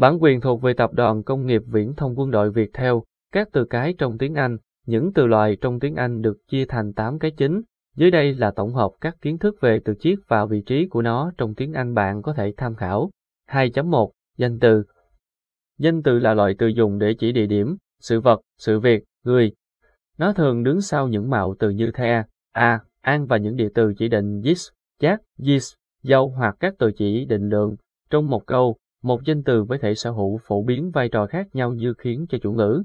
Bản quyền thuộc về Tập đoàn Công nghiệp Viễn thông Quân đội Việt theo, các từ cái trong tiếng Anh, những từ loại trong tiếng Anh được chia thành 8 cái chính. Dưới đây là tổng hợp các kiến thức về từ chiếc và vị trí của nó trong tiếng Anh bạn có thể tham khảo. 2.1 Danh từ Danh từ là loại từ dùng để chỉ địa điểm, sự vật, sự việc, người. Nó thường đứng sau những mạo từ như the, a, an và những địa từ chỉ định this, that, this, dâu hoặc các từ chỉ định lượng. Trong một câu, một danh từ với thể sở hữu phổ biến vai trò khác nhau như khiến cho chủ ngữ.